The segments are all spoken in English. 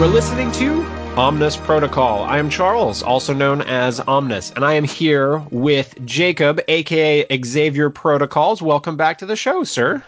You are listening to Omnis Protocol. I am Charles, also known as Omnis, and I am here with Jacob, aka Xavier Protocols. Welcome back to the show, sir.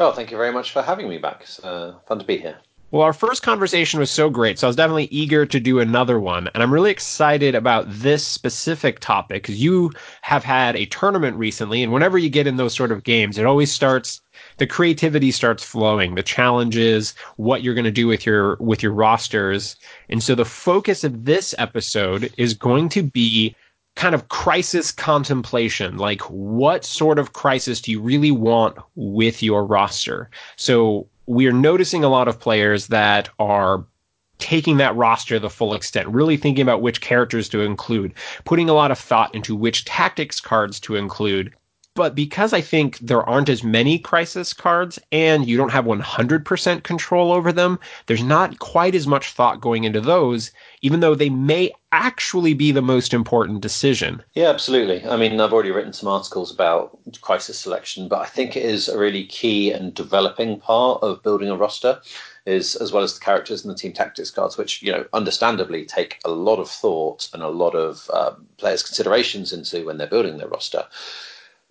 Oh, thank you very much for having me back. It's uh, fun to be here. Well, our first conversation was so great, so I was definitely eager to do another one. And I'm really excited about this specific topic because you have had a tournament recently, and whenever you get in those sort of games, it always starts the creativity starts flowing, the challenges, what you're going to do with your with your rosters. And so the focus of this episode is going to be kind of crisis contemplation. Like what sort of crisis do you really want with your roster? So we are noticing a lot of players that are taking that roster the full extent, really thinking about which characters to include, putting a lot of thought into which tactics cards to include, but because I think there aren't as many crisis cards and you don't have 100% control over them, there's not quite as much thought going into those, even though they may actually be the most important decision. Yeah, absolutely. I mean, I've already written some articles about crisis selection, but I think it is a really key and developing part of building a roster. Is as well as the characters and the team tactics cards, which you know, understandably take a lot of thought and a lot of um, players' considerations into when they're building their roster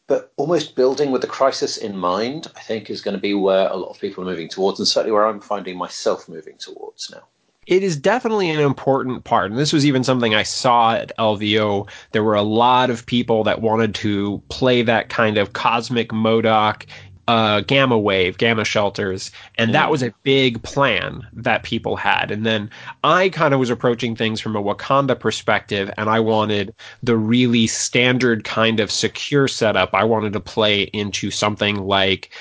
but almost building with the crisis in mind, I think, is going to be where a lot of people are moving towards, and certainly where I'm finding myself moving towards now. It is definitely an important part. And this was even something I saw at LVO. There were a lot of people that wanted to play that kind of cosmic MODOK uh, gamma wave, gamma shelters, and that was a big plan that people had. And then I kind of was approaching things from a Wakanda perspective, and I wanted the really standard kind of secure setup. I wanted to play into something like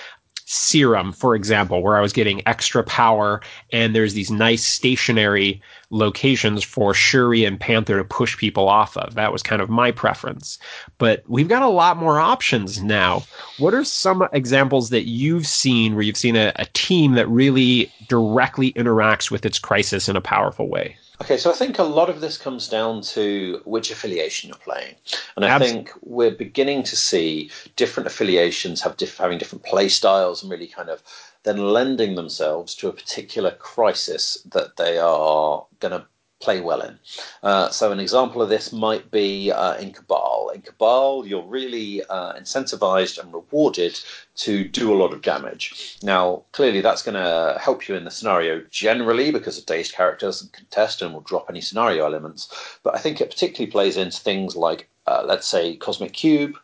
serum, for example, where I was getting extra power, and there's these nice stationary locations for Shuri and Panther to push people off of. That was kind of my preference. But we've got a lot more options now. What are some examples that you've seen where you've seen a, a team that really directly interacts with its crisis in a powerful way? Okay, so I think a lot of this comes down to which affiliation you're playing, and I Absolutely. think we're beginning to see different affiliations have diff- having different play styles and really kind of then lending themselves to a particular crisis that they are going to play well in. Uh, so an example of this might be uh, in Cabal. In Cabal, you're really uh, incentivized and rewarded to do a lot of damage. Now, clearly, that's going to help you in the scenario generally because of dazed characters and contest and will drop any scenario elements. But I think it particularly plays into things like uh, let's say Cosmic Cube,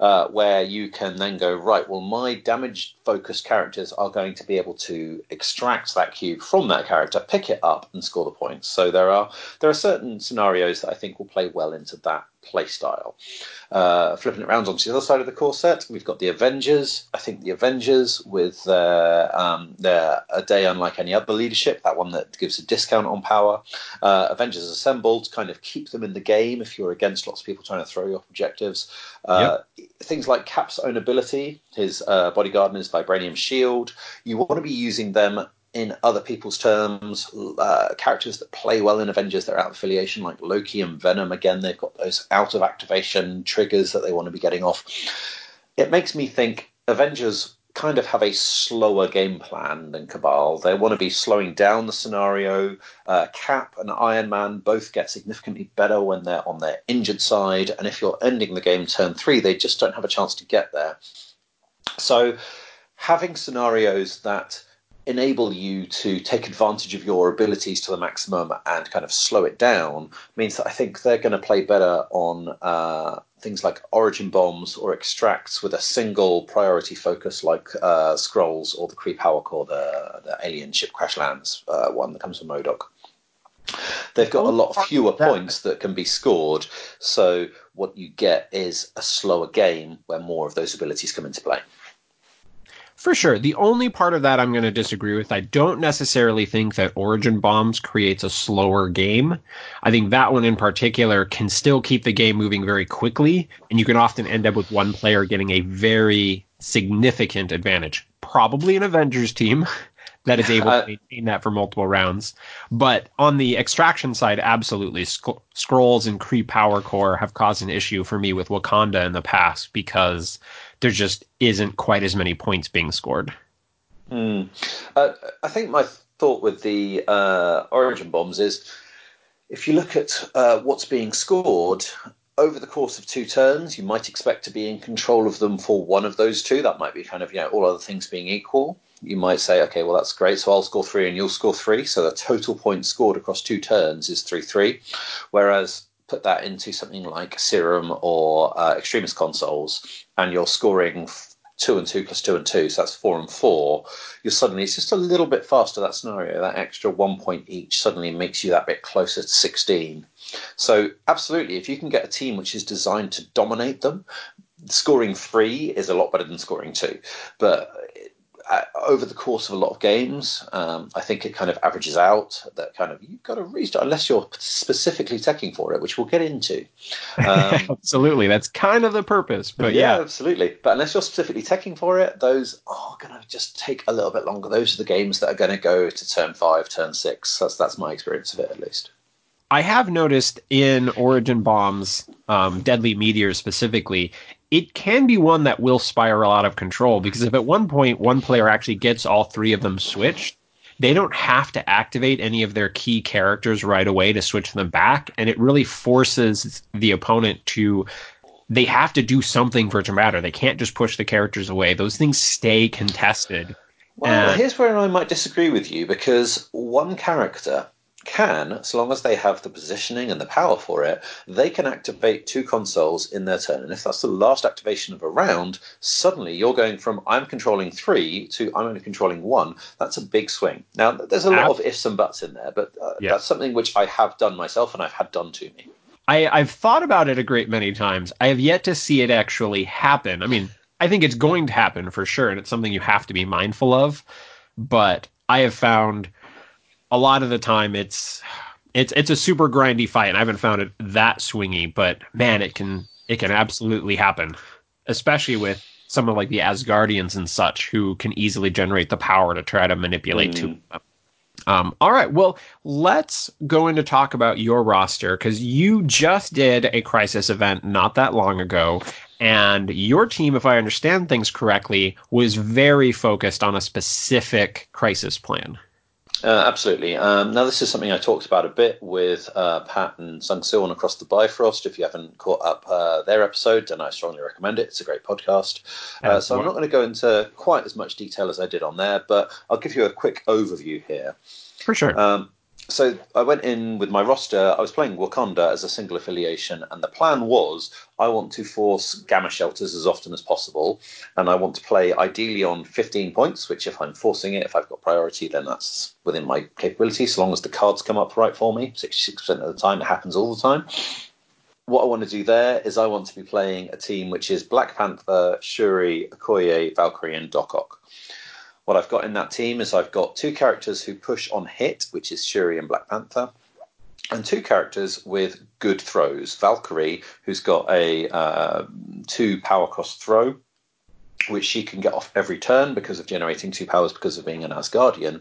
uh, where you can then go, right, well, my damage focused characters are going to be able to extract that cube from that character, pick it up, and score the points. So there are there are certain scenarios that I think will play well into that playstyle. Uh, flipping it around onto the other side of the core set, we've got the Avengers. I think the Avengers, with their, um, their A Day Unlike Any Other leadership, that one that gives a discount on power. Uh, Avengers Assembled, kind of keep them in the game if you're against lots of people trying to throw you off objectives. Uh, yep. Things like Cap's own ability, his uh, bodyguard and his vibranium shield, you want to be using them in other people's terms, uh, characters that play well in Avengers that are out of affiliation, like Loki and Venom. Again, they've got those out of activation triggers that they want to be getting off. It makes me think Avengers kind of have a slower game plan than Cabal. They want to be slowing down the scenario. Uh, Cap and Iron Man both get significantly better when they're on their injured side, and if you're ending the game turn three, they just don't have a chance to get there. So, having scenarios that enable you to take advantage of your abilities to the maximum and kind of slow it down means that I think they're going to play better on uh, things like origin bombs or extracts with a single priority focus like uh, Skrulls or the Kree Power Core, the, the alien ship crash lands uh, one that comes from MODOK. They've got a lot fewer points that can be scored, so what you get is a slower game where more of those abilities come into play. For sure. The only part of that I'm going to disagree with. I don't necessarily think that Origin Bombs creates a slower game. I think that one in particular can still keep the game moving very quickly, and you can often end up with one player getting a very significant advantage. Probably an Avengers team that is able to uh, maintain that for multiple rounds. But on the extraction side, absolutely. Sc- Skrulls and Kree Power Core have caused an issue for me with Wakanda in the past because there just isn't quite as many points being scored. Mm. Uh, I think my thought with the uh, origin bombs is if you look at uh, what's being scored over the course of two turns, you might expect to be in control of them for one of those two. That might be kind of, you know, all other things being equal. You might say, okay, well, that's great. So I'll score three and you'll score three. So the total points scored across two turns is 3 3. Whereas put that into something like Serum or uh, Extremis consoles, and you're scoring two and two plus two and two, so that's four and four, you're suddenly it's just a little bit faster that scenario. That extra one point each suddenly makes you that bit closer to sixteen. So absolutely, if you can get a team which is designed to dominate them, scoring three is a lot better than scoring two. But over the course of a lot of games, um, I think it kind of averages out that kind of you've got to restart unless you're specifically teching for it, which we'll get into. Um, absolutely, that's kind of the purpose. But yeah, yeah, absolutely. But unless you're specifically teching for it, those are going to just take a little bit longer. Those are the games that are going to go to turn five, turn six. That's that's my experience of it at least. I have noticed in Origin Bombs, um, Deadly Meteors specifically, it can be one that will spiral out of control because if at one point one player actually gets all three of them switched, they don't have to activate any of their key characters right away to switch them back, and it really forces the opponent to. They have to do something for it to matter. They can't just push the characters away. Those things stay contested. Well, here's where I might disagree with you because one character can, so long as they have the positioning and the power for it, they can activate two consoles in their turn. And if that's the last activation of a round, suddenly you're going from I'm controlling three to I'm only controlling one. That's a big swing. Now, there's a lot of ifs and buts in there, but uh, yeah. that's something which I have done myself and I've had done to me. I, I've thought about it a great many times. I have yet to see it actually happen. I mean, I think it's going to happen for sure, and it's something you have to be mindful of. But I have found a lot of the time it's it's it's a super grindy fight, and I haven't found it that swingy. But man, it can it can absolutely happen, especially with someone like the Asgardians and such, who can easily generate the power to try to manipulate mm. two. Um, all right, well, let's go into talk about your roster because you just did a crisis event not that long ago, and your team, if I understand things correctly, was very focused on a specific crisis plan. Uh, absolutely. Um, now, this is something I talked about a bit with uh, Pat and Sung Sil Across the Bifrost. If you haven't caught up uh, their episode, then I strongly recommend it. It's a great podcast. Uh, so I'm not going to go into quite as much detail as I did on there, but I'll give you a quick overview here. For sure. Um, so I went in with my roster. I was playing Wakanda as a single affiliation, and the plan was I want to force Gamma shelters as often as possible, and I want to play ideally on 15 points. Which, if I'm forcing it, if I've got priority, then that's within my capability. So long as the cards come up right for me, 66% of the time, it happens all the time. What I want to do there is I want to be playing a team which is Black Panther, Shuri, Okoye, Valkyrie, and Doc Ock. What I've got in that team is I've got two characters who push on hit, which is Shuri and Black Panther, and two characters with good throws. Valkyrie, who's got a uh, two power cost throw, which she can get off every turn because of generating two powers because of being an Asgardian.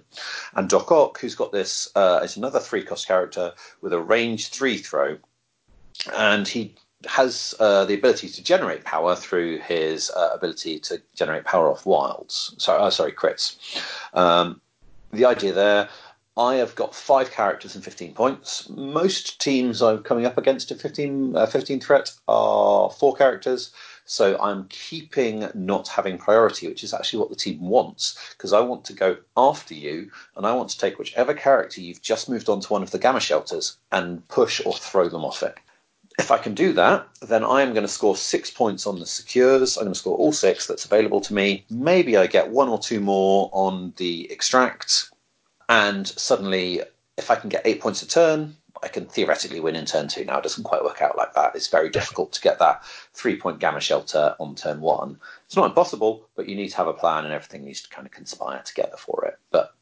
And Doc Ock, who's got this, uh, is another three cost character with a range three throw. And he has uh, the ability to generate power through his uh, ability to generate power off wilds. So, uh, sorry, crits. Um, the idea there, I have got five characters and 15 points. Most teams I'm coming up against in 15, uh, 15 threat are four characters. So I'm keeping not having priority, which is actually what the team wants, because I want to go after you and I want to take whichever character you've just moved on to one of the gamma shelters and push or throw them off it if I can do that, then I am going to score six points on the secures. I'm going to score all six that's available to me. Maybe I get one or two more on the extract. And suddenly, if I can get eight points a turn, I can theoretically win in turn two. Now, it doesn't quite work out like that. It's very difficult to get that three point gamma shelter on turn one. It's not impossible, but you need to have a plan and everything needs to kind of conspire together for it. But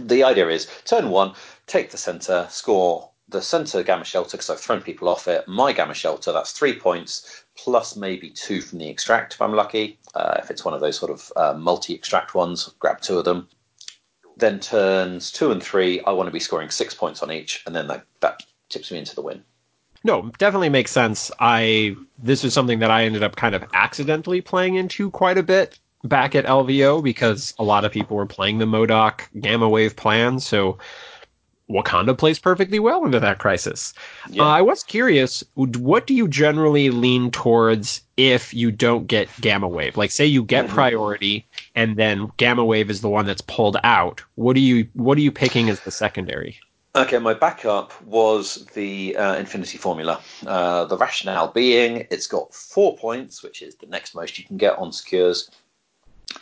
the idea is turn one, take the center, score the center gamma shelter because I've thrown people off it. My gamma shelter, that's three points plus maybe two from the extract if I'm lucky. Uh, if it's one of those sort of uh, multi extract ones, grab two of them. Then turns two and three, I want to be scoring six points on each, and then that, that tips me into the win. No, definitely makes sense. I this is something that I ended up kind of accidentally playing into quite a bit back at LVO because a lot of people were playing the MODOK Gamma Wave plan. So Wakanda plays perfectly well into that crisis. Yeah. Uh, I was curious, what do you generally lean towards if you don't get Gamma Wave? Like, say you get mm-hmm. priority, and then Gamma Wave is the one that's pulled out. What are you What are you picking as the secondary? Okay, my backup was the uh, Infinity Formula. Uh, the rationale being it's got four points, which is the next most you can get on secures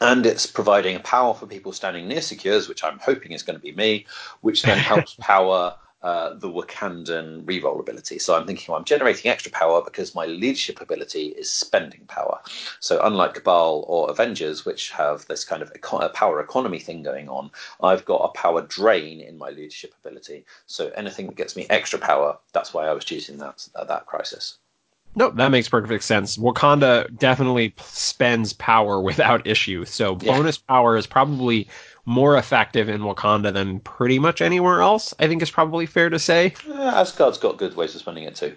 and it's providing power for people standing near secures, which I'm hoping is going to be me, which then helps power uh, the Wakandan reroll ability. So I'm thinking well, I'm generating extra power because my leadership ability is spending power. So unlike Cabal or Avengers, which have this kind of eco- power economy thing going on, I've got a power drain in my leadership ability. So anything that gets me extra power, that's why I was choosing that that crisis. No, that makes perfect sense. Wakanda definitely spends power without issue. So bonus power is probably more effective in Wakanda than pretty much anywhere else. I think is probably fair to say. Uh, Asgard's got good ways of spending it too.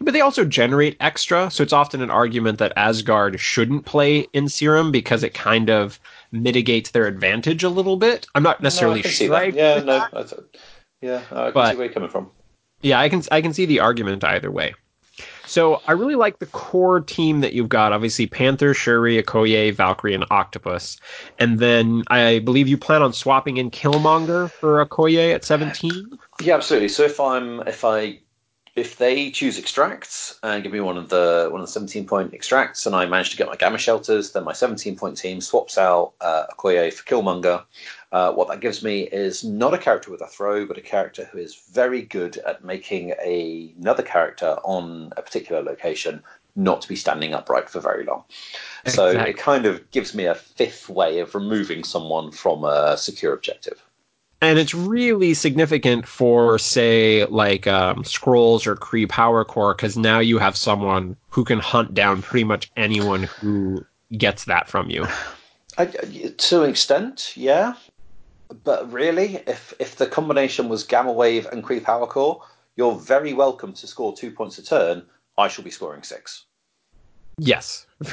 But they also generate extra, so it's often an argument that Asgard shouldn't play in Serum because it kind of mitigates their advantage a little bit. I'm not necessarily no, sure. Yeah, no, I yeah, I can but, see where you're coming from. Yeah, I can I can see the argument either way. So I really like the core team that you've got. Obviously, Panther, Shuri, Okoye, Valkyrie, and Octopus. And then I believe you plan on swapping in Killmonger for Okoye at 17. Yeah, absolutely. So if I'm if I if they choose extracts and give me one of the one of the 17 point extracts and I manage to get my gamma shelters, then my 17 point team swaps out uh, Okoye for Killmonger. Uh, what that gives me is not a character with a throw, but a character who is very good at making a, another character on a particular location not to be standing upright for very long. Exactly. So it kind of gives me a fifth way of removing someone from a secure objective and it's really significant for say like um, Skrulls or Kree Power Core because now you have someone who can hunt down pretty much anyone who gets that from you. I, to an extent, yeah, but really, if if the combination was Gamma Wave and Kree Power Core, you're very welcome to score two points a turn. I shall be scoring six. Yes.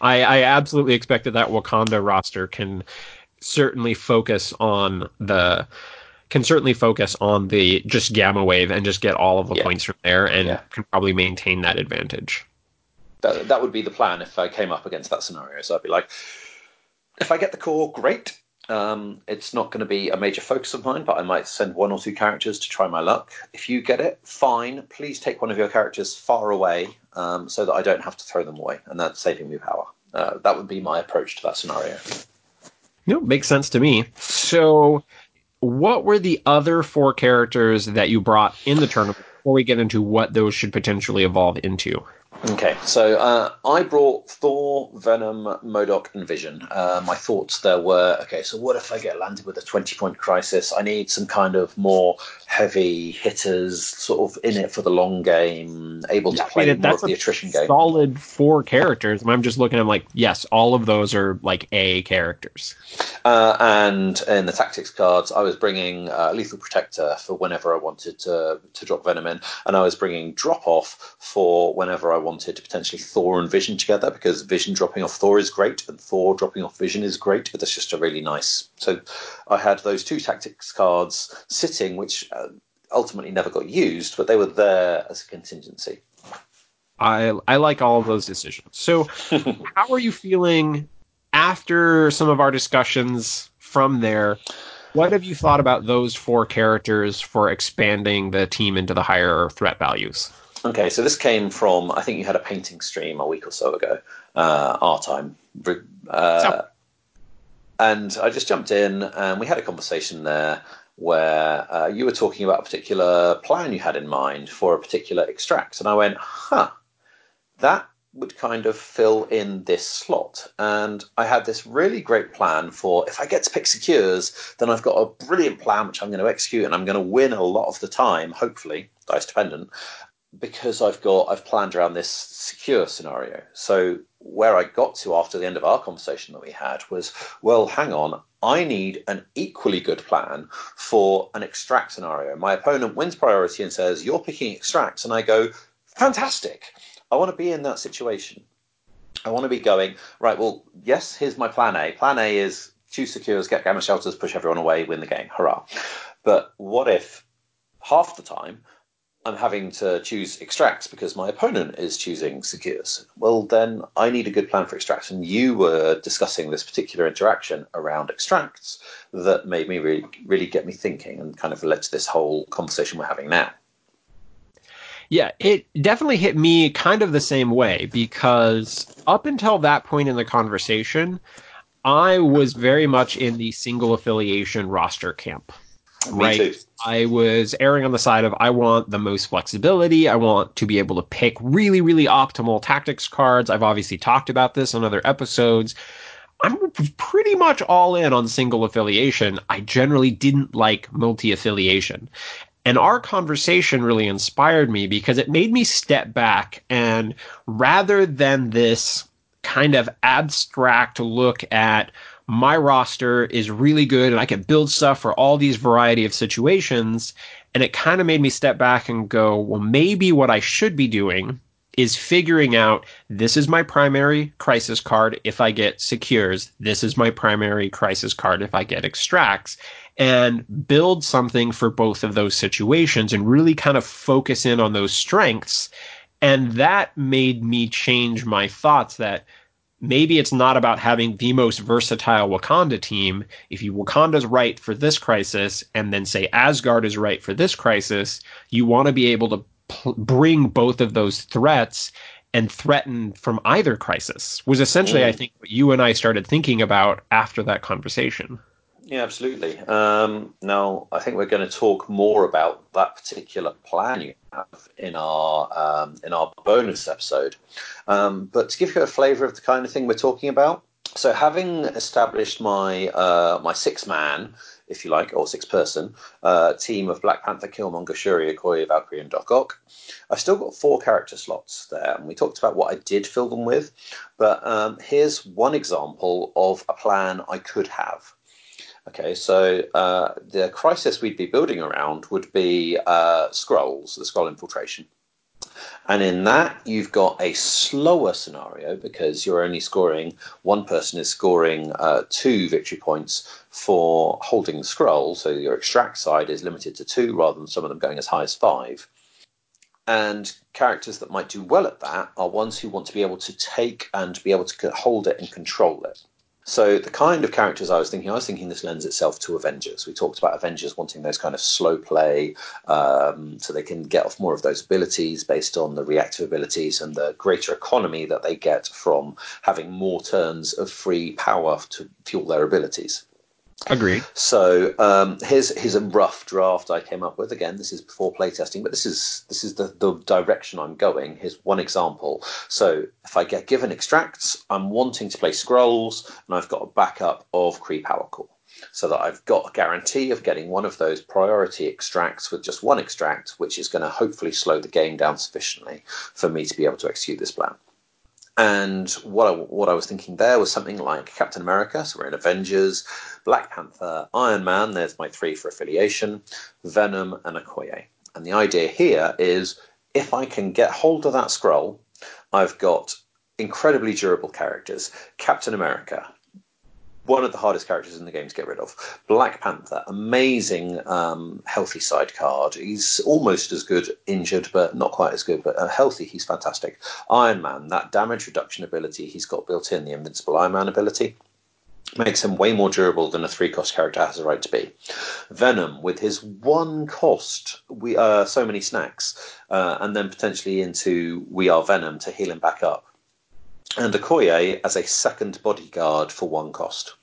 I, I absolutely expected that Wakanda roster can certainly focus on the can certainly focus on the just gamma wave and just get all of the yeah. points from there and yeah. can probably maintain that advantage. That, that would be the plan if I came up against that scenario. So I'd be like, if I get the core, great. Um, it's not going to be a major focus of mine, but I might send one or two characters to try my luck. If you get it, fine. Please take one of your characters far away um, so that I don't have to throw them away, and that's saving me power. Uh, that would be my approach to that scenario. No, makes sense to me. So, what were the other four characters that you brought in the tournament before we get into what those should potentially evolve into? Okay, so uh, I brought Thor, Venom, MODOK, and Vision. Uh, my thoughts there were okay, so what if I get landed with a 20 point crisis? I need some kind of more heavy hitters, sort of in it for the long game, able to yeah, play I mean, more of the attrition game. Solid four characters. I'm just looking, I'm like, yes, all of those are like A characters. Uh, and in the tactics cards, I was bringing uh, Lethal Protector for whenever I wanted to, to drop Venom in, and I was bringing Drop Off for whenever I wanted to potentially Thor and Vision together because Vision dropping off Thor is great and Thor dropping off Vision is great, but that's just a really nice. So I had those two tactics cards sitting, which uh, ultimately never got used, but they were there as a contingency. I I like all of those decisions. So, how are you feeling after some of our discussions from there? What have you thought about those four characters for expanding the team into the higher threat values? Okay, so this came from I think you had a painting stream a week or so ago, uh, our time, uh, and I just jumped in and we had a conversation there where uh, you were talking about a particular plan you had in mind for a particular extract, and I went, huh, that would kind of fill in this slot. And I had this really great plan for if I get to pick secures, then I've got a brilliant plan which I'm going to execute and I'm going to win a lot of the time, hopefully, dice dependent because I've got I've planned around this secure scenario. So where I got to after the end of our conversation that we had was, well, hang on, I need an equally good plan for an extract scenario. My opponent wins priority and says, You're picking extracts, and I go, Fantastic. I want to be in that situation. I want to be going right. Well, yes, here's my plan A. Plan A is choose secures, get gamma shelters, push everyone away, win the game, hurrah! But what if half the time I'm having to choose extracts because my opponent is choosing secures. Well, then I need a good plan for extracts. And you were discussing this particular interaction around extracts that made me really, really get me thinking and kind of led to this whole conversation we're having now. Yeah, it definitely hit me kind of the same way because up until that point in the conversation, I was very much in the single affiliation roster camp. Right. I was erring on the side of I want the most flexibility. I want to be able to pick really, really optimal tactics cards. I've obviously talked about this on other episodes. I'm pretty much all in on single affiliation. I generally didn't like multi affiliation. And our conversation really inspired me because it made me step back and rather than this kind of abstract look at my roster is really good and I can build stuff for all these variety of situations. And it kind of made me step back and go, well, maybe what I should be doing is figuring out this is my primary crisis card if I get secures. This is my primary crisis card if I get extracts. And build something for both of those situations and really kind of focus in on those strengths. And that made me change my thoughts that maybe it's not about having the most versatile Wakanda team. If you Wakanda's right for this crisis, and then say Asgard is right for this crisis, you want to be able to pl- bring both of those threats and threaten from either crisis. Was essentially, mm. I think, what you and I started thinking about after that conversation. Yeah, absolutely. Um, now, I think we're going to talk more about that particular plan you have in our um, in our bonus episode. Um, but to give you a flavour of the kind of thing we're talking about, so having established my uh, my six man, if you like, or six person uh, team of Black Panther, Killmonger, Shuri, Okoye, Valkyrie, and Doc Ock, I've still got four character slots there, and we talked about what I did fill them with. But um, here's one example of a plan I could have. Okay, so uh, the crisis we'd be building around would be uh, Skrulls, the Skrull infiltration. And in that, you've got a slower scenario because you're only scoring, one person is scoring uh, two victory points for holding the scroll. So your extract side is limited to two rather than some of them going as high as five. And characters that might do well at that are ones who want to be able to take and be able to hold it and control it. So the kind of characters I was thinking, I was thinking this lends itself to Avengers. We talked about Avengers wanting those kind of slow play, um, so they can get off more of those abilities based on the reactive abilities and the greater economy that they get from having more turns of free power to fuel their abilities. Agreed. So um, here's here's a rough draft I came up with. Again, this is before playtesting, but this is this is the, the direction I'm going. Here's one example. So if I get given extracts, I'm wanting to play Skrulls, and I've got a backup of Kree Power Core. So that I've got a guarantee of getting one of those priority extracts with just one extract, which is going to hopefully slow the game down sufficiently for me to be able to execute this plan. And what I, what I was thinking there was something like Captain America, so we're in Avengers, Black Panther, Iron Man, there's my three for affiliation, Venom, and Okoye. And the idea here is if I can get hold of that scroll, I've got incredibly durable characters. Captain America, one of the hardest characters in the game to get rid of. Black Panther, amazing um, healthy side card. He's almost as good injured, but not quite as good. But uh, healthy, he's fantastic. Iron Man, that damage reduction ability he's got built in, the Invincible Iron Man ability. Makes him way more durable than a three cost character has a right to be. Venom, with his one cost, we uh, so many snacks, uh, and then potentially into We Are Venom to heal him back up and Okoye as a second bodyguard for one cost.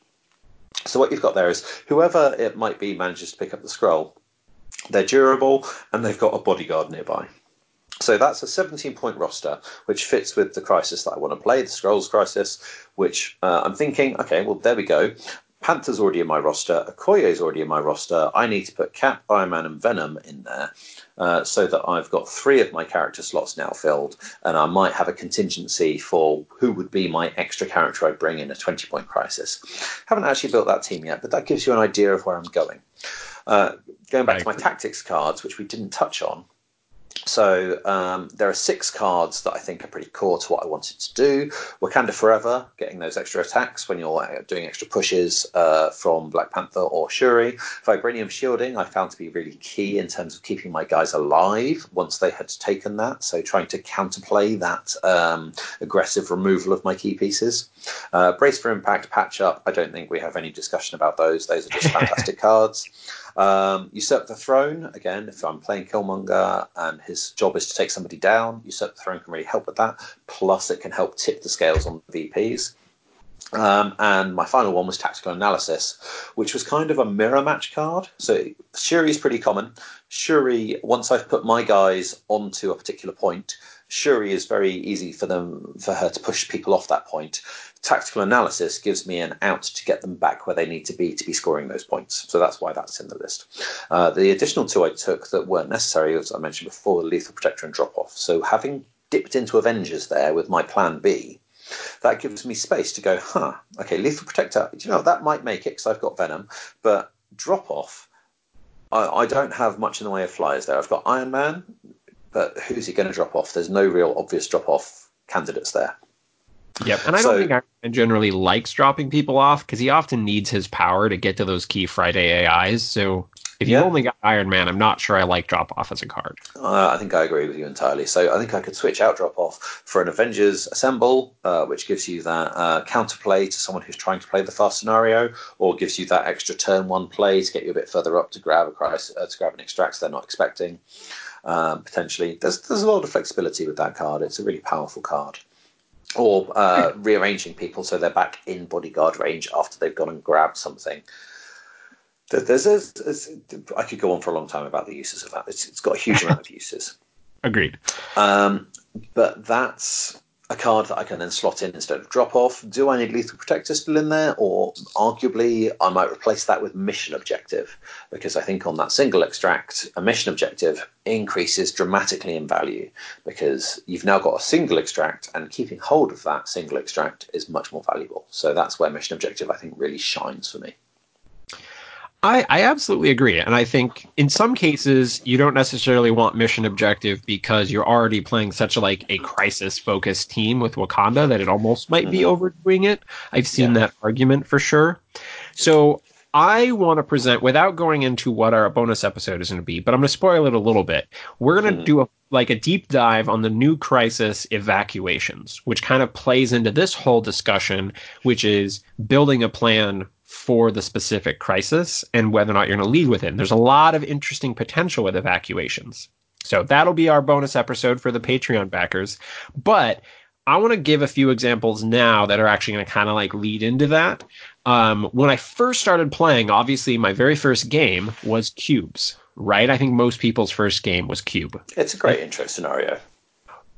So what you've got there is whoever it might be manages to pick up the scroll, They're durable and they've got a bodyguard nearby. So that's a 17 point roster, which fits with the crisis that I want to play, the Skrulls crisis, which uh, I'm thinking, okay, well, there we go. Panther's already in my roster. Okoye's already in my roster. I need to put Cap, Iron Man, and Venom in there uh, so that I've got three of my character slots now filled, and I might have a contingency for who would be my extra character I'd bring in a 20 point crisis. Haven't actually built that team yet, but that gives you an idea of where I'm going. Uh, going back to my tactics cards, which we didn't touch on, So um, there are six cards that I think are pretty core to what I wanted to do. Wakanda Forever, getting those extra attacks when you're uh, doing extra pushes uh, from Black Panther or Shuri. Vibranium Shielding I found to be really key in terms of keeping my guys alive once they had taken that. So trying to counterplay that um, aggressive removal of my key pieces. Uh, Brace for Impact, Patch Up. I don't think we have any discussion about those. Those are just fantastic cards. Um, usurp the throne again. If I'm playing Killmonger and his job is to take somebody down, usurp the throne can really help with that. Plus, it can help tip the scales on VPs. Um, and my final one was tactical analysis, which was kind of a mirror match card. So Shuri is pretty common. Shuri, once I've put my guys onto a particular point, Shuri is very easy for them for her to push people off that point tactical analysis gives me an out to get them back where they need to be to be scoring those points. So that's why that's in the list. Uh, the additional two I took that weren't necessary, as I mentioned before, lethal protector and drop off. So having dipped into Avengers there with my plan B, that gives me space to go, huh, okay, lethal protector, you know, that might make it because I've got Venom, but drop off, I, I don't have much in the way of flyers there. I've got Iron Man, but who's he going to drop off? There's no real obvious drop off candidates there. Yep, and I so, don't think Iron Man generally likes dropping people off because he often needs his power to get to those key Friday AIs. So if yeah. you only got Iron Man, I'm not sure I like drop off as a card. Uh, I think I agree with you entirely. So I think I could switch out drop off for an Avengers Assemble, uh, which gives you that uh, counterplay to someone who's trying to play the fast scenario, or gives you that extra turn one play to get you a bit further up to grab a crisis, uh, to grab an extract they're not expecting. Um, potentially, there's there's a lot of flexibility with that card. It's a really powerful card or uh, rearranging people so they're back in bodyguard range after they've gone and grabbed something. There's, a, there's I could go on for a long time about the uses of that. it's, it's got a huge amount of uses. Agreed. Um, but that's a card that I can then slot in instead of drop off. Do I need Lethal Protector still in there? Or arguably, I might replace that with Mission Objective because I think on that single extract, a Mission Objective increases dramatically in value because you've now got a single extract and keeping hold of that single extract is much more valuable. So that's where Mission Objective, I think, really shines for me. I, I absolutely agree. And I think in some cases you don't necessarily want mission objective because you're already playing such a like a crisis focused team with Wakanda that it almost might be mm-hmm. overdoing it. I've seen yeah. that argument for sure. So I want to present without going into what our bonus episode is going to be, but I'm going to spoil it a little bit. We're going to mm-hmm. do a like a deep dive on the new crisis evacuations, which kind of plays into this whole discussion, which is building a plan for the specific crisis and whether or not you're going to lead with it. And there's a lot of interesting potential with evacuations. So that'll be our bonus episode for the Patreon backers. But I want to give a few examples now that are actually going to kind of like lead into that. Um, when I first started playing, obviously my very first game was cubes, right? I think most people's first game was cube. It's a great intro scenario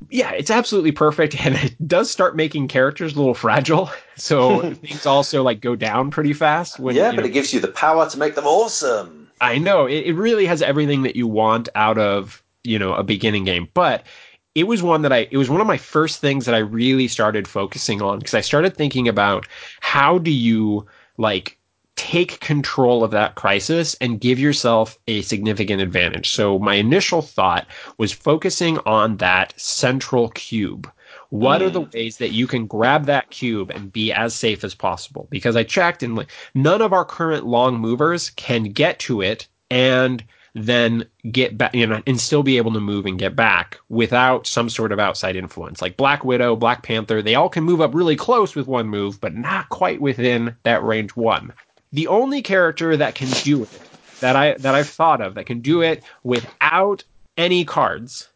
yeah, it's absolutely perfect, and it does start making characters a little fragile. So things also like go down pretty fast. When, yeah, but know, it gives you the power to make them awesome. I know it, it really has everything that you want out of you know a beginning game, but it was one that I it was one of my first things that I really started focusing on because I started thinking about how do you like take control of that crisis and give yourself a significant advantage. So my initial thought was focusing on that central cube. What mm. are the mm. ways that you can grab that cube and be as safe as possible? Because I checked and none of our current long movers can get to it and then get back, you know, and still be able to move and get back without some sort of outside influence. Like Black Widow, Black Panther, they all can move up really close with one move, but not quite within that range one the only character that can do it that I that I've thought of that can do it without any cards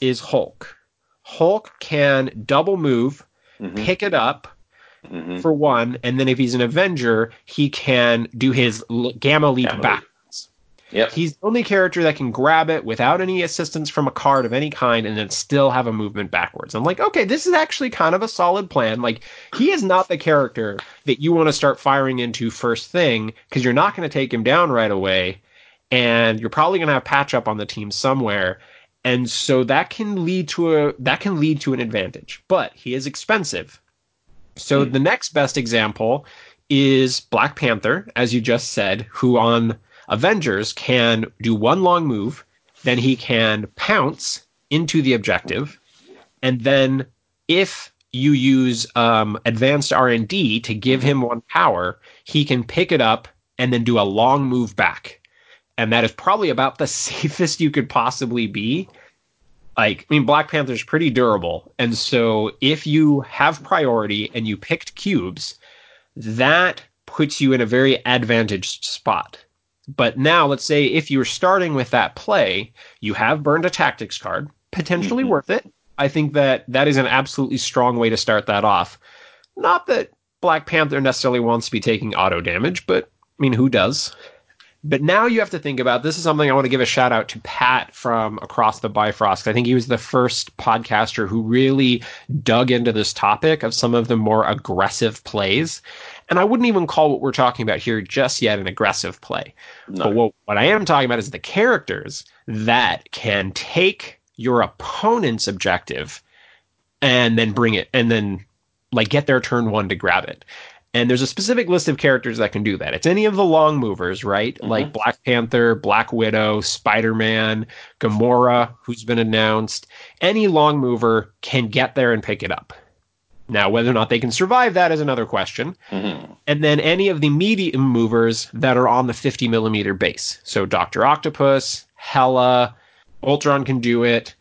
is Hulk. Hulk can double move, mm-hmm. pick it up mm-hmm. for one, and then if he's an Avenger, he can do his gamma leap gamma back. Yep. He's the only character that can grab it without any assistance from a card of any kind and then still have a movement backwards. I'm like, okay, this is actually kind of a solid plan. Like, he is not the character that you want to start firing into first thing because you're not going to take him down right away. And you're probably going to have patch up on the team somewhere. And so that can lead to a that can lead to an advantage. But he is expensive. So mm. the next best example is Black Panther, as you just said, who on Avengers can do one long move, then he can pounce into the objective, and then if you use um, advanced R&D to give him one power, he can pick it up and then do a long move back. And that is probably about the safest you could possibly be. Like, I mean, Black Panther's pretty durable. And so if you have priority and you picked cubes, that puts you in a very advantaged spot. But now, let's say if you're starting with that play, you have burned a tactics card, potentially mm-hmm. worth it. I think that that is an absolutely strong way to start that off. Not that Black Panther necessarily wants to be taking auto damage, but I mean, who does? But now you have to think about this is something I want to give a shout out to Pat from Across the Bifrost. I think he was the first podcaster who really dug into this topic of some of the more aggressive plays. And I wouldn't even call what we're talking about here just yet an aggressive play. No. But what, what I am talking about is the characters that can take your opponent's objective and then bring it and then like get their turn one to grab it. And there's a specific list of characters that can do that. It's any of the long movers, right? Mm-hmm. Like Black Panther, Black Widow, Spider Man, Gamora, who's been announced. Any long mover can get there and pick it up. Now, whether or not they can survive that is another question. Mm-hmm. And then any of the medium movers that are on the 50 millimeter base. So Dr. Octopus, Hela, Ultron can do it.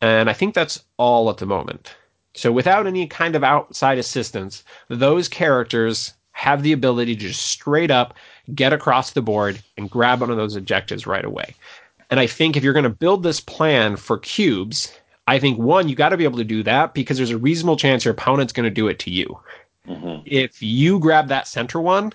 And I think that's all at the moment. So without any kind of outside assistance, those characters have the ability to just straight up get across the board and grab one of those objectives right away. And I think if you're going to build this plan for cubes, I think one, you got to be able to do that because there's a reasonable chance your opponent's going to do it to you. Mm-hmm. If you grab that center one,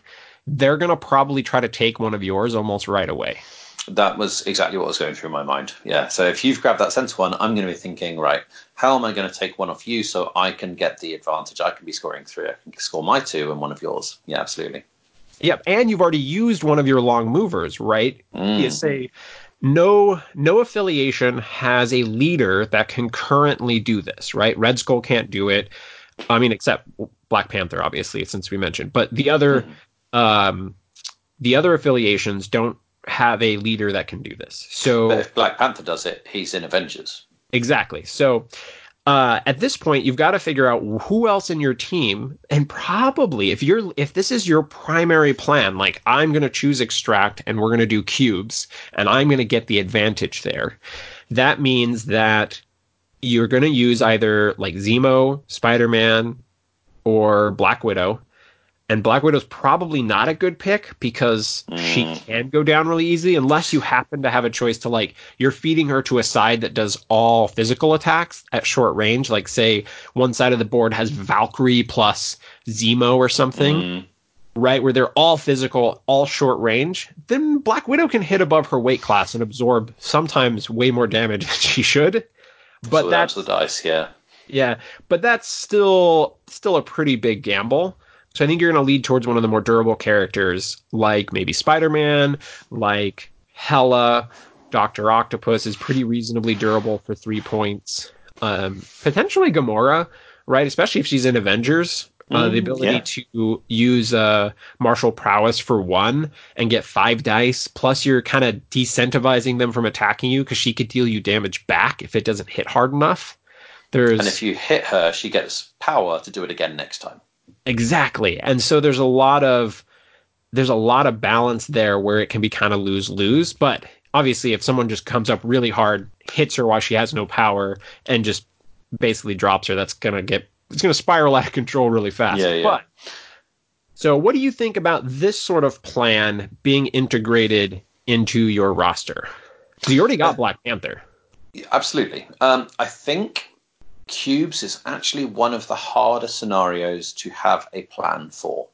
they're going to probably try to take one of yours almost right away. That was exactly what was going through my mind. Yeah. So if you've grabbed that center one, I'm going to be thinking, right, how am I going to take one off you so I can get the advantage? I can be scoring three. I can score my two and one of yours. Yeah, absolutely. Yep. And you've already used one of your long movers, right? Mm. You say no no affiliation has a leader that can currently do this, right? Red Skull can't do it. I mean, except Black Panther, obviously, since we mentioned. But the other mm. um, the other affiliations don't have a leader that can do this. So but if Black Panther does it, he's in Avengers. Exactly. So uh, at this point, you've got to figure out who else in your team, and probably if you're if this is your primary plan, like I'm going to choose extract and we're going to do cubes, and I'm going to get the advantage there. That means that you're going to use either like Zemo, Spider Man, or Black Widow and Black Widow's probably not a good pick because mm. she can go down really easy unless you happen to have a choice to like you're feeding her to a side that does all physical attacks at short range. Like say one side of the board has Valkyrie plus Zemo or something. Mm. Right, where they're all physical, all short range, then Black Widow can hit above her weight class and absorb sometimes way more damage than she should. But so that's the dice, yeah. Yeah, but that's still still a pretty big gamble. So I think you're going to lead towards one of the more durable characters, like maybe Spider Man, like Hela. Doctor Octopus is pretty reasonably durable for three points. Um, potentially Gamora, right? Especially if she's in Avengers. Uh, the mm, ability yeah. to use uh, martial prowess for one and get five dice, plus you're kind of decentivizing them from attacking you because she could deal you damage back if it doesn't hit hard enough. There's and if you hit her, she gets power to do it again next time. Exactly. And so there's a lot of there's a lot of balance there where it can be kind of lose lose. But obviously, if someone just comes up really hard, hits her while she has no power, and just basically drops her, that's gonna get it's gonna spiral out of control really fast. Yeah, yeah. But so, what do you think about this sort of plan being integrated into your roster? Because you already got uh, Black Panther. Absolutely. Um, I think cubes is actually one of the harder scenarios to have a plan for.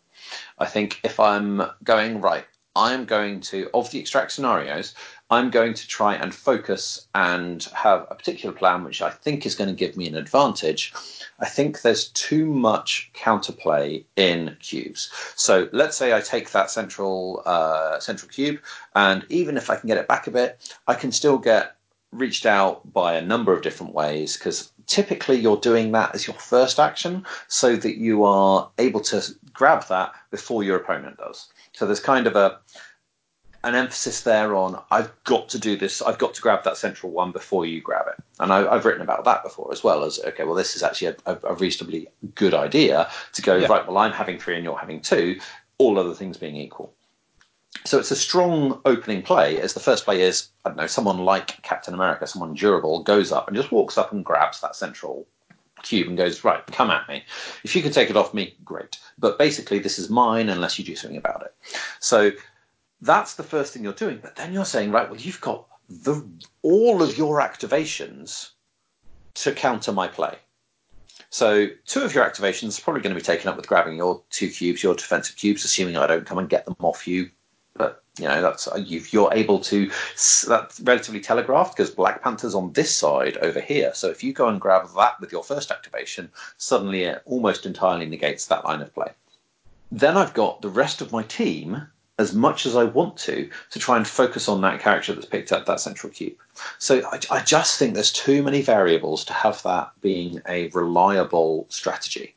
I think if I'm going right, I'm going to, of the extract scenarios, I'm going to try and focus and have a particular plan which I think is going to give me an advantage. I think there's too much counterplay in cubes. So let's say I take that central uh, central cube, and even if I can get it back a bit, I can still get reached out by a number of different ways because typically you're doing that as your first action so that you are able to grab that before your opponent does. So there's kind of a an emphasis there on I've got to do this. I've got to grab that central one before you grab it. And I, have written about that before as well as okay, well, this is actually a, a reasonably good idea to go yeah. right. Well, I'm having three and you're having two. All other things being equal. So it's a strong opening play as the first play is, I don't know, someone like Captain America, someone durable, goes up and just walks up and grabs that central cube and goes, right, come at me. If you can take it off me, great. But basically, this is mine unless you do something about it. So that's the first thing you're doing. But then you're saying, right, well, you've got the all of your activations to counter my play. So two of your activations are probably going to be taken up with grabbing your two cubes, your defensive cubes, assuming I don't come and get them off you you know that's uh, you are able to that's relatively telegraphed because Black Panther's on this side over here. So if you go and grab that with your first activation, suddenly it almost entirely negates that line of play. Then I've got the rest of my team as much as I want to to try and focus on that character that's picked up that central cube. So I, I just think there's too many variables to have that being a reliable strategy.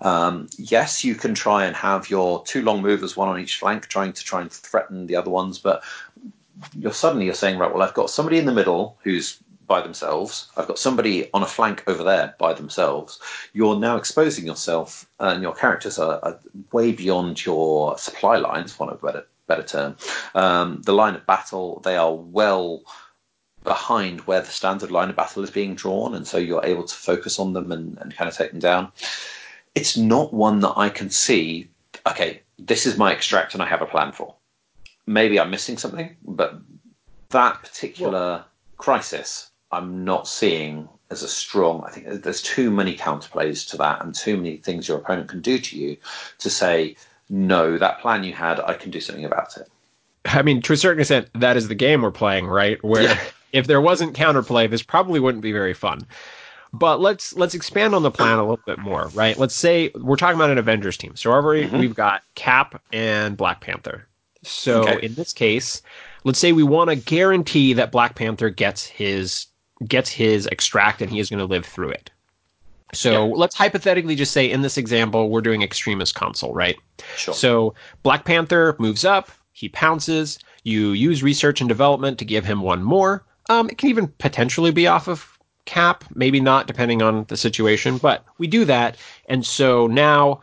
Um, yes, you can try and have your two long movers, one on each flank, trying to try and threaten the other ones, but you're suddenly you're saying, right, well, I've got somebody in the middle who's by themselves. I've got somebody on a flank over there by themselves. You're now exposing yourself, and your characters are, are way beyond your supply lines, for a better better term. Um, the line of battle, they are well behind where the standard line of battle is being drawn, and so you're able to focus on them and, and kind of take them down it's not one that I can see. Okay, this is my extract, and I have a plan for. Maybe I'm missing something, but that particular well, crisis, I'm not seeing as a strong. I think there's too many counterplays to that, and too many things your opponent can do to you to say no. That plan you had, I can do something about it. I mean, to a certain extent, that is the game we're playing, right? Where yeah. if there wasn't counterplay, this probably wouldn't be very fun. But let's let's expand on the plan a little bit more, right? Let's say we're talking about an Avengers team. So already mm-hmm. we've got Cap and Black Panther. So okay. in this case, let's say we want to guarantee that Black Panther gets his gets his extract and he is going to live through it. So yeah. let's hypothetically just say in this example we're doing extremist console, right? Sure. So Black Panther moves up, he pounces. You use research and development to give him one more. Um, it can even potentially be off of cap, maybe not, depending on the situation, but we do that. And so now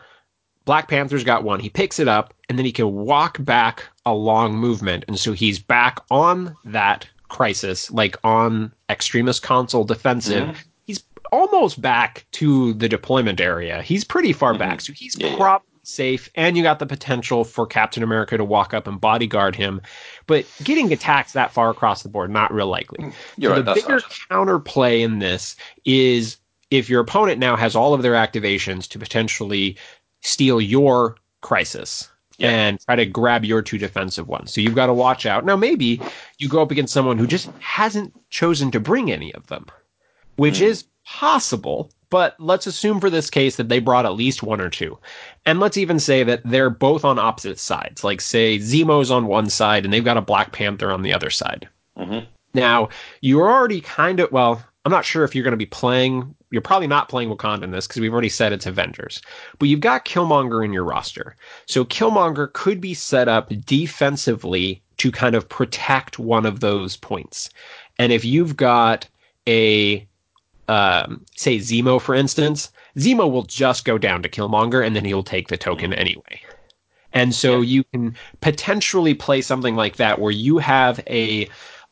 Black Panther's got one. He picks it up, and then he can walk back a long movement. And so he's back on that crisis, like on extremist console defensive. Mm-hmm. He's almost back to the deployment area. He's pretty far mm-hmm. back. So he's yeah, probably safe, and you got the potential for Captain America to walk up and bodyguard him. But getting attacked that far across the board, not real likely. So right, the bigger counterplay in this is if your opponent now has all of their activations to potentially steal your crisis. Yeah. and try to grab your two defensive ones. So you've got to watch out. Now, maybe you go up against someone who just hasn't chosen to bring any of them, which mm. is possible but let's assume for this case that they brought at least one or two. And let's even say that they're both on opposite sides. Like, say, Zemo's on one side and they've got a Black Panther on the other side. Mm-hmm. Now, you're already kind of, well, I'm not sure if you're going to be playing, you're probably not playing Wakanda in this because we've already said it's Avengers. But you've got Killmonger in your roster. So Killmonger could be set up defensively to kind of protect one of those points. And if you've got a um, say Zemo, for instance, Zemo will just go down to Killmonger and then he'll take the token mm-hmm. anyway. And so yeah. you can potentially play something like that where you have a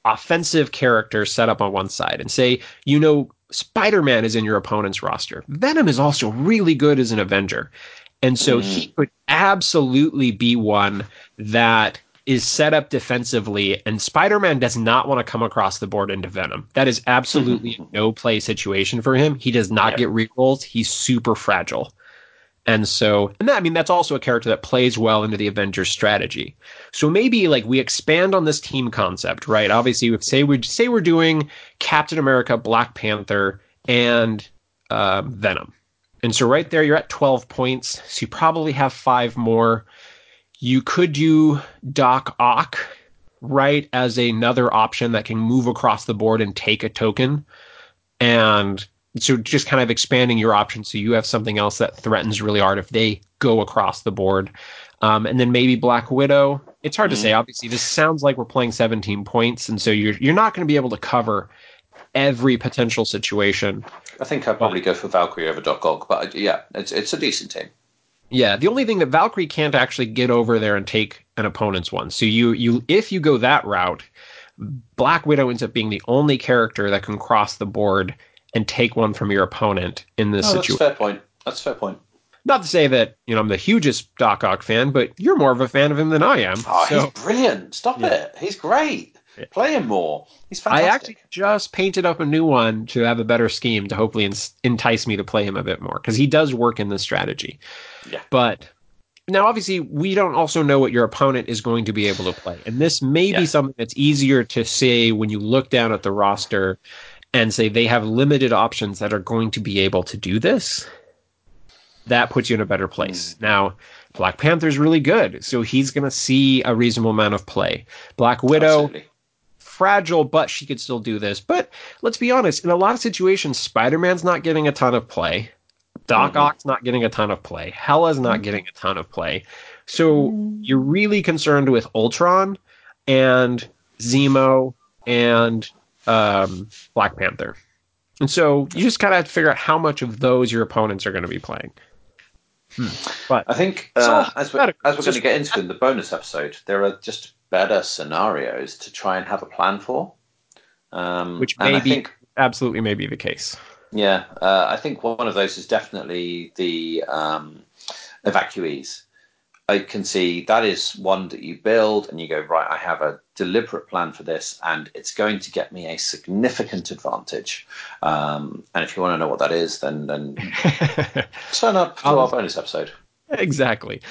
offensive character set up on one side and say, you know, Spider-Man is in your opponent's roster. Venom is also really good as an Avenger. And so mm. he could absolutely be one that is set up defensively, and Spider Man does not want to come across the board into Venom. That is absolutely no play situation for him. He does not yeah. get recalls. He's super fragile. And so, and that, I mean, that's also a character that plays well into the Avengers strategy. So maybe like we expand on this team concept, right? Obviously, if say we say we're doing Captain America, Black Panther, and uh, Venom, and so right there you're at 12 points. So you probably have five more. You could do Doc Ock, right, as another option that can move across the board and take a token. And so just kind of expanding your options so you have something else that threatens really hard if they go across the board. Um, and then maybe Black Widow. It's hard mm. to say. Obviously, this sounds like we're playing 17 points, and so you're you're not going to be able to cover every potential situation. I think I'd probably go for Valkyrie over Doc Ock, but yeah, it's it's a decent team. Yeah, the only thing that Valkyrie can't actually get over there and take an opponent's one. So you you if you go that route, Black Widow ends up being the only character that can cross the board and take one from your opponent in this situation. That's fair point. That's fair point. Not to say that you know I'm the hugest Doc Ock fan, but you're more of a fan of him than I am. Oh, so. he's brilliant! Stop yeah. it. He's great. Play him more. He's fantastic. I actually just painted up a new one to have a better scheme to hopefully entice me to play him a bit more because he does work in this strategy. Yeah. But now, obviously, we don't also know what your opponent is going to be able to play, and this may yeah. be something that's easier to say when you look down at the roster and say they have limited options that are going to be able to do this. That puts you in a better place. Mm. Now, Black Panther's really good, so he's going to see a reasonable amount of play. Black Widow, Absolutely fragile, but she could still do this. But let's be honest, in a lot of situations, Spider Man's not getting a ton of play. Doc mm-hmm. Ock's not getting a ton of play. Hela's not mm-hmm. getting a ton of play. So mm-hmm. you're really concerned with Ultron and Zemo and um, Black Panther. And so you just kind of have to figure out how much of those your opponents are going to be playing. Hmm. But I think uh, as, we, as we're going to get into in the bonus episode, there are just better scenarios to try and have a plan for. Um, Which may be think, absolutely may be the case. Yeah, uh, I think one of those is definitely the um, evacuees. I can see that is one that you build and you go, right, I have a deliberate plan for this and it's going to get me a significant advantage. Um, and if you want to know what that is, then, then turn up to our bonus episode. exactly.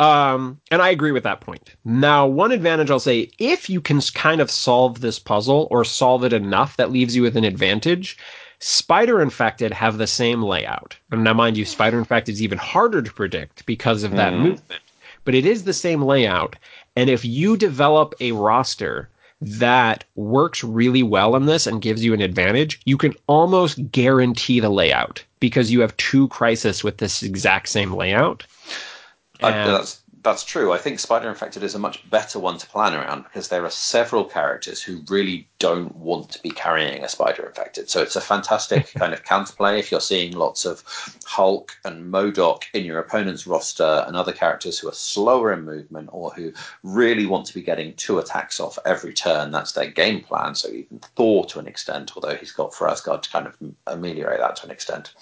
Um, and I agree with that point. Now, one advantage I'll say if you can kind of solve this puzzle or solve it enough that leaves you with an advantage, Spider Infected have the same layout. And now, mind you, Spider Infected is even harder to predict because of that mm. movement, but it is the same layout. And if you develop a roster that works really well in this and gives you an advantage, you can almost guarantee the layout because you have two crisis with this exact same layout. Uh, I, that's that's true. I think Spider Infected is a much better one to plan around because there are several characters who really don't want to be carrying a Spider Infected. So it's a fantastic kind of counterplay if you're seeing lots of Hulk and MODOK in your opponent's roster and other characters who are slower in movement or who really want to be getting two attacks off every turn. That's their game plan. So even Thor to an extent, although he's got Asgard to kind of ameliorate that to an extent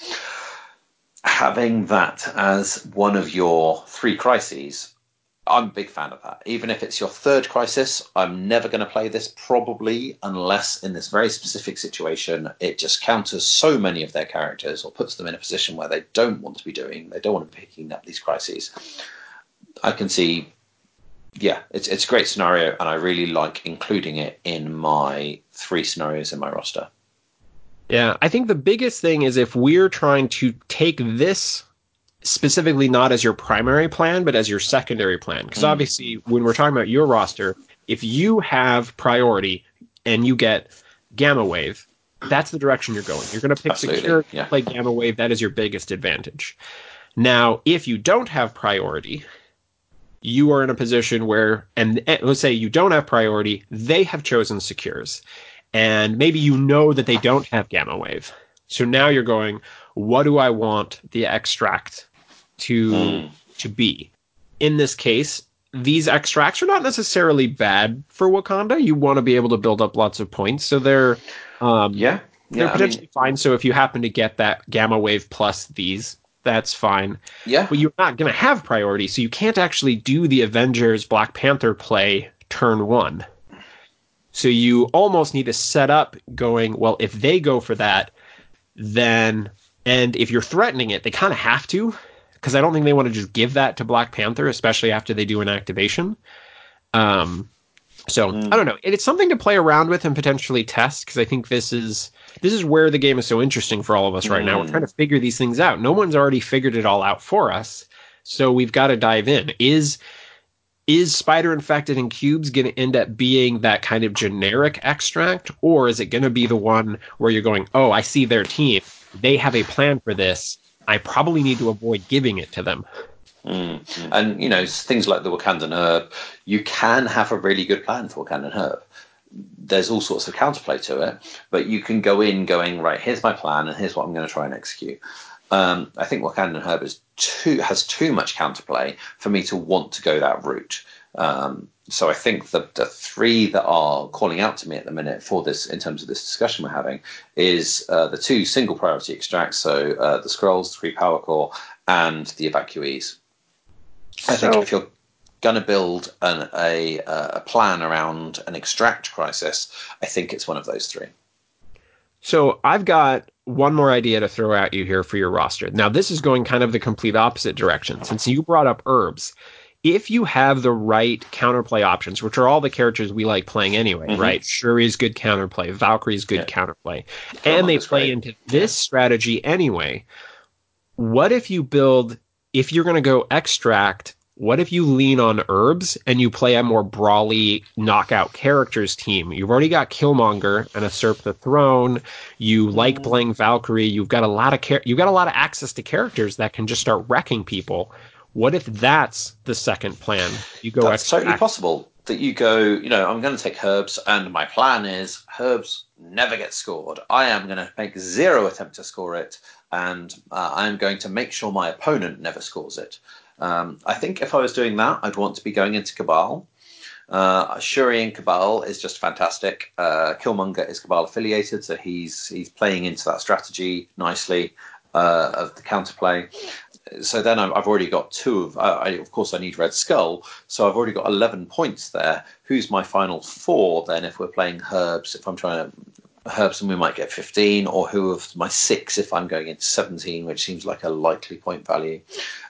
having that as one of your three crises, I'm a big fan of that. Even if it's your third crisis, I'm never going to play this probably unless in this very specific situation it just counters so many of their characters or puts them in a position where they don't want to be doing, they don't want to be picking up these crises. I can see, yeah, it's it's a great scenario, and I really like including it in my three scenarios in my roster. Yeah, I think the biggest thing is if we're trying to take this specifically not as your primary plan, but as your secondary plan. Because mm. obviously, when we're talking about your roster, if you have priority and you get gamma wave, that's the direction you're going. You're going to pick Absolutely. secure, yeah. play gamma wave. That is your biggest advantage. Now, if you don't have priority, you are in a position where, and let's say you don't have priority, they have chosen secures and maybe you know that they don't have gamma wave. So now you're going, what do I want the extract to mm. to be? In this case, these extracts are not necessarily bad for Wakanda. You want to be able to build up lots of points, so they're um, yeah, yeah, they're potentially I mean, fine. So if you happen to get that gamma wave plus these, that's fine. Yeah, but you're not going to have priority, so you can't actually do the Avengers Black Panther play turn one. So you almost need to set up going, well, if they go for that, then, and if you're threatening it, they kind of have to, because I don't think they want to just give that to Black Panther, especially after they do an activation. Um, so mm. I don't know. It's something to play around with and potentially test because I think this is this is where the game is so interesting for all of us right mm. now. We're mm. trying to figure these things out. No one's already figured it all out for us, so we've got to dive in. Is is spider infected in cubes going to end up being that kind of generic extract or is it going to be the one where you're going oh i see their team they have a plan for this i probably need to avoid giving it to them Mm. And you know things like the Wakandan herb, you can have a really good plan for Wakandan herb. There's all sorts of counterplay to it, but you can go in going right. Here's my plan, and here's what I'm going to try and execute. Um, I think Wakandan herb is too has too much counterplay for me to want to go that route. Um, so I think the, the three that are calling out to me at the minute for this, in terms of this discussion we're having, is uh, the two single priority extracts, so uh, the Skrulls, the three power core, and the evacuees. I think if you're going to build an, a, a plan around an extract crisis, I think it's one of those three. So I've got one more idea to throw at you here for your roster. Now, this is going kind of the complete opposite direction. Since you brought up herbs, if you have the right counterplay options, which are all the characters we like playing anyway, mm-hmm. right? Shuri is good counterplay, Valkyrie is good yeah. counterplay, and they play great. into this strategy anyway. What if you build, if you're going to go extract, what if you lean on herbs and you play a more brawly knockout characters team? You've already got Killmonger and Usurp the Throne. You like mm. playing Valkyrie. You've got a lot of char- you've got a lot of access to characters that can just start wrecking people. What if that's the second plan? You go. That's totally possible. That you go. You know, I'm going to take herbs, and my plan is herbs never get scored. I am going to make zero attempt to score it, and uh, I'm going to make sure my opponent never scores it. Um, I think if I was doing that, I'd want to be going into Cabal. Uh, Shuri in Cabal is just fantastic. Uh, Killmonger is Cabal affiliated, so he's he's playing into that strategy nicely uh, of the counterplay so then I've already got two of. I, of course, I need Red Skull, so I've already got eleven points there. Who's my final four then? If we're playing herbs, if I'm trying to Herbs and we might get 15, or who of my six if I'm going into 17, which seems like a likely point value.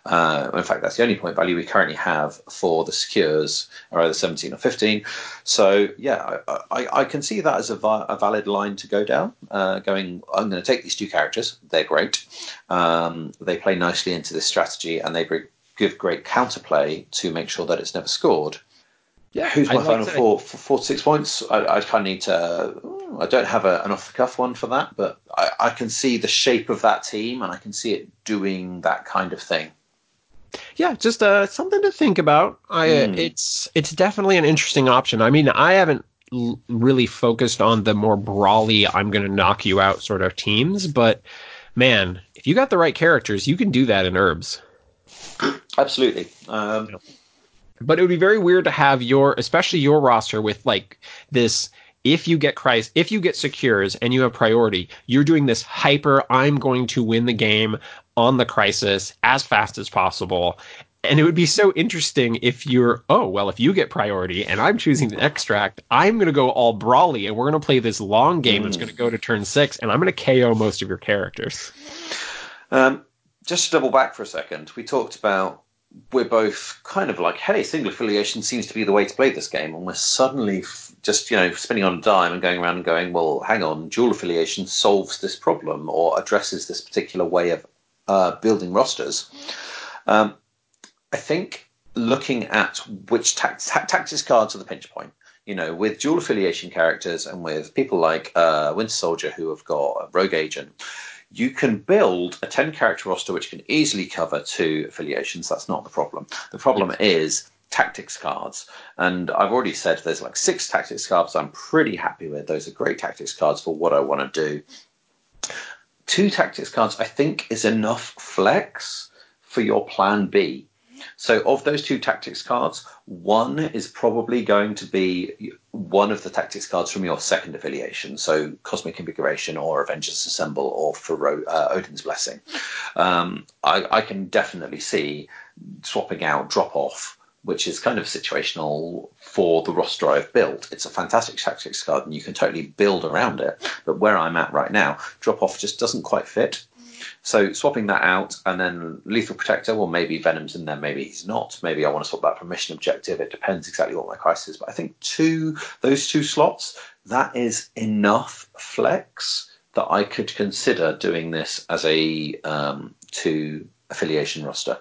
Uh, in fact, that's the only point value we currently have for the secures, are either 17 or 15. So, yeah, I, I, I can see that as a, a, valid line to go down. Uh, going, I'm going to take these two characters, they're great. Um, they play nicely into this strategy and they give great counterplay to make sure that it's never scored. Yeah, who's my I'd final like four, four to six points? I, I kind of need to. I don't have a, an off the cuff one for that, but I, I can see the shape of that team and I can see it doing that kind of thing. Yeah, just uh, something to think about. I mm. it's it's definitely an interesting option. I mean, I haven't l- really focused on the more brawly I'm going to knock you out sort of teams, but man, if you got the right characters, you can do that in herbs. Absolutely. Um, yeah but it would be very weird to have your, especially your roster with like this. If you get Christ, if you get secures and you have priority, you're doing this hyper. I'm going to win the game on the crisis as fast as possible. And it would be so interesting if you're, oh, well, if you get priority and I'm choosing the extract, I'm going to go all brawly and we're going to play this long game mm. that's going to go to turn six and I'm going to KO most of your characters. Um, just to double back for a second, we talked about we're both kind of like, hey, single affiliation seems to be the way to play this game, and we're suddenly f- just you know spinning on a dime and going around and going, well, hang on, dual affiliation solves this problem or addresses this particular way of uh, building rosters. Um, I think looking at which ta- ta- tactics cards are the pinch point. You know, with dual affiliation characters and with people like uh, Winter Soldier who have got a rogue agent you can build a 10 character roster which can easily cover two affiliations. That's not the problem. The problem is tactics cards. And I've already said there's like six tactics cards I'm pretty happy with. Those are great tactics cards for what I want to do. Two tactics cards, I think, is enough flex for your plan B. So, of those two tactics cards, one is probably going to be one of the tactics cards from your second affiliation, so Cosmic Configuration or Avengers Assemble or for uh, Odin's Blessing. Um, I, I, can definitely see swapping out Drop Off, which is kind of situational for the roster I've built. It's a fantastic tactics card and you can totally build around it. But where I'm at right now, Drop Off just doesn't quite fit. So swapping that out and then Lethal Protector, well, maybe Venom's in there, maybe he's not. Maybe I want to swap that for Mission Objective. It depends exactly what my crisis is. But I think two those two slots, that is enough flex that I could consider doing this as a um, two affiliation roster.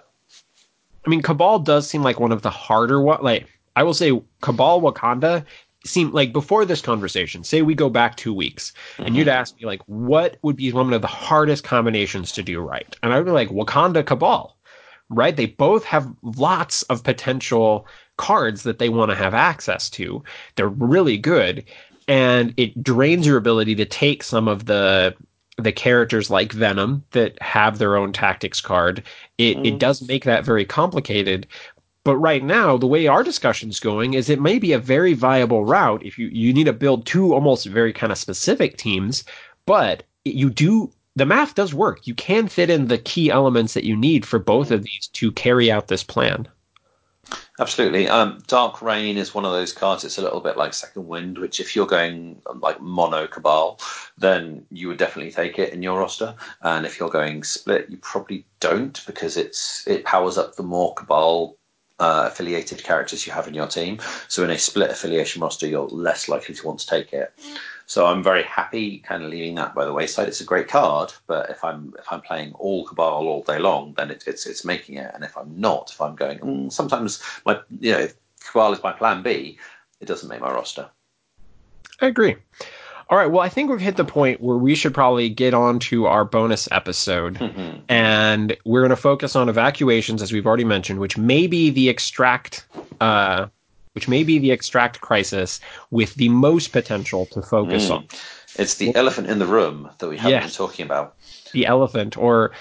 I mean, Cabal does seem like one of the harder what like I will say Cabal Wakanda seem like before this conversation, say we go back two weeks mm-hmm. and you'd mm-hmm. ask me like, what would be one of the hardest combinations to do right? And I'd be like, Wakanda Cabal, right? They both have lots of potential cards that they want to have access to. They're really good, and it drains your ability to take some of the the characters like Venom that have their own tactics card. It mm. it does make that very complicated. But right now, the way our discussion's going is it may be a very viable route if you, you need to build two almost very kind of specific teams, but you do the math does work. You can fit in the key elements that you need for both of these to carry out this plan. Absolutely. Um, Dark Reign is one of those cards. It's a little bit like Second Wind, which if you're going like mono Cabal, then you would definitely take it in your roster. And if you're going split, you probably don't because it's it powers up the more Cabal uh, affiliated characters you have in your team. So in a split affiliation roster, you're less likely to want to take it. So I'm very happy kind of leaving that by the wayside. It's a great card, but if I'm if I'm playing all Cabal all day long, then it, it's it's making it. And if I'm not, if I'm going, mm, sometimes my you know if Cabal is my plan B, it doesn't make my roster. I agree. All right. Well, I think we've hit the point where we should probably get on to our bonus episode. Mm-hmm. And we're going to focus on evacuations, as we've already mentioned, which may be the extract uh, which may be the extract crisis with the most potential to focus mm. on. It's the elephant in the room that we haven't yes. been talking about. The elephant or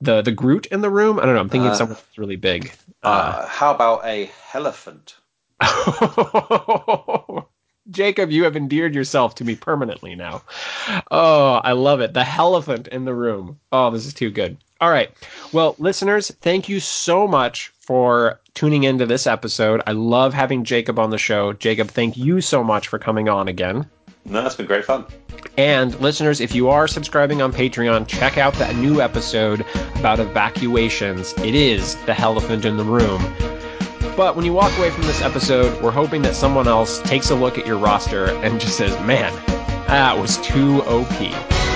the the Groot in the room. I don't know. I'm thinking uh, something really big. Uh, uh, how about a elephant? Jacob, you have endeared yourself to me permanently now. Oh, I love it. The elephant in the room. Oh, this is too good. All right. Well, listeners, thank you so much for tuning into this episode. I love having Jacob on the show. Jacob, thank you so much for coming on again. No, it's been great fun. And listeners, if you are subscribing on Patreon, check out that new episode about evacuations. It is the elephant in the room. But when you walk away from this episode, we're hoping that someone else takes a look at your roster and just says, man, that was too OP.